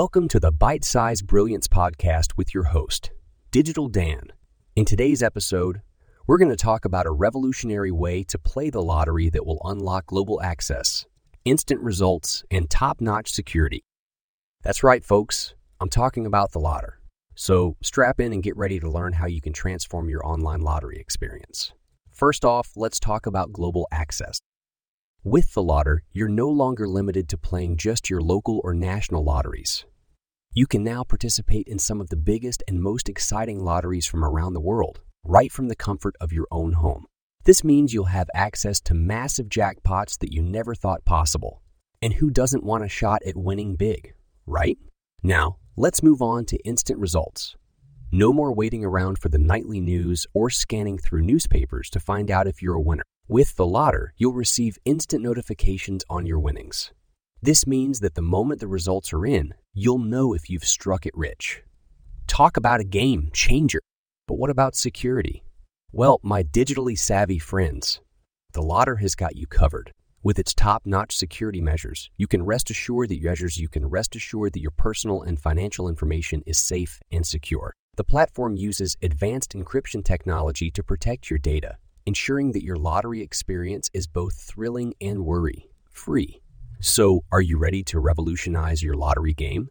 Welcome to the Bite Size Brilliance Podcast with your host, Digital Dan. In today's episode, we're going to talk about a revolutionary way to play the lottery that will unlock global access, instant results, and top notch security. That's right, folks. I'm talking about the Lotter. So strap in and get ready to learn how you can transform your online lottery experience. First off, let's talk about global access. With the Lotter, you're no longer limited to playing just your local or national lotteries. You can now participate in some of the biggest and most exciting lotteries from around the world, right from the comfort of your own home. This means you'll have access to massive jackpots that you never thought possible. And who doesn't want a shot at winning big, right? Now, let's move on to instant results. No more waiting around for the nightly news or scanning through newspapers to find out if you're a winner. With the Lotter, you'll receive instant notifications on your winnings. This means that the moment the results are in, you'll know if you've struck it rich. Talk about a game changer. But what about security? Well, my digitally savvy friends, the Lotter has got you covered. With its top-notch security measures, you can rest assured that measures you can rest assured that your personal and financial information is safe and secure. The platform uses advanced encryption technology to protect your data ensuring that your lottery experience is both thrilling and worry free. So, are you ready to revolutionize your lottery game?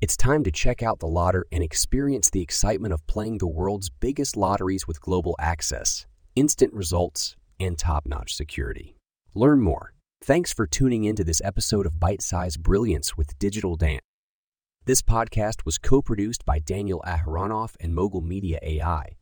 It's time to check out the Lotter and experience the excitement of playing the world's biggest lotteries with global access, instant results, and top notch security. Learn more. Thanks for tuning in to this episode of Bite Size Brilliance with Digital Dan. This podcast was co produced by Daniel Aharonoff and Mogul Media AI.